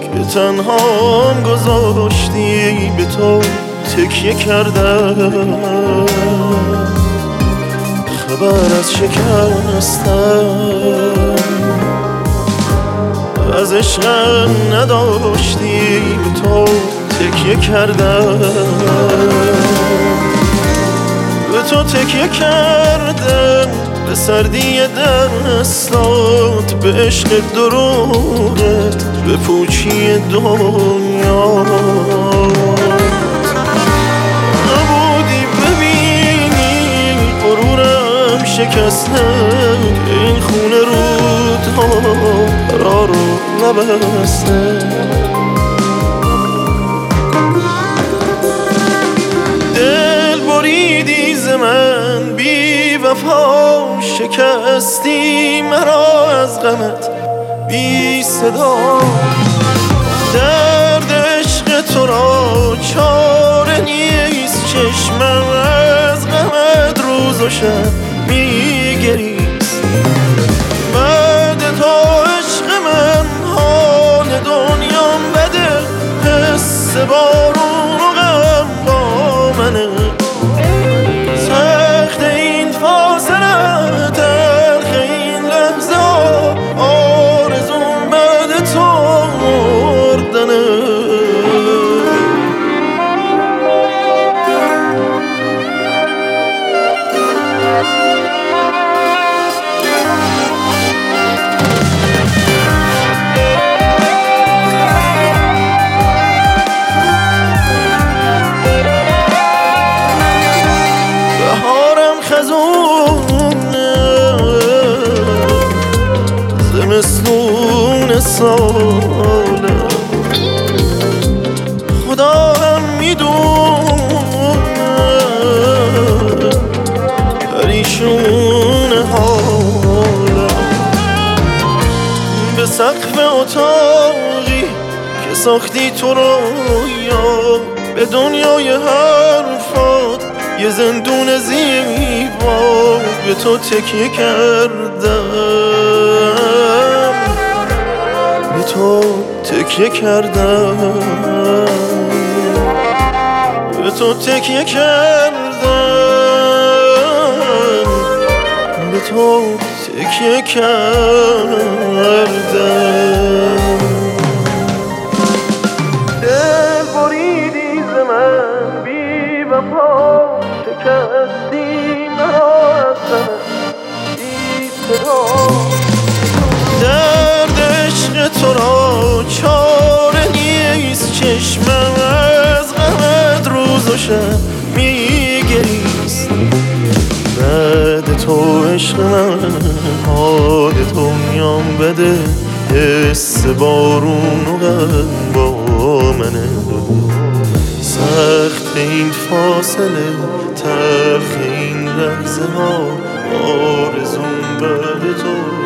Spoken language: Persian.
که تنهام گذاشتی به تو تکیه کردم. خبر از شکستم از عشقم نداشتی به تو تکیه کردم. به تو تکیه کردم. به سردی دستات به عشق دروغت به پوچی دنیا. نبودی ببینی غرورم شکسته این خونه رودها را رو نبسته. وفا شکستی مرا از غمت بی صدا. درد عشق تو را چاره نیست چشمم از غمت روز و شب میگریست زمستون ساله خدا هم می‌دونه پریشون حالم به سقف اتاقی که ساختی تو رویا به دنیای حرفات یه زندون زیبا به تو تکیه کردم. تو تکیه کردم. به تو تکیه کردم. به تو تکیه کردم. دل بریدی ز من بی وفا شکستی شب میگریست. بعد تو عشق من حال دنیام بده. حس بارون و با منه سخت این فاصله تلخ این لحظه ها آرزون بعد تو.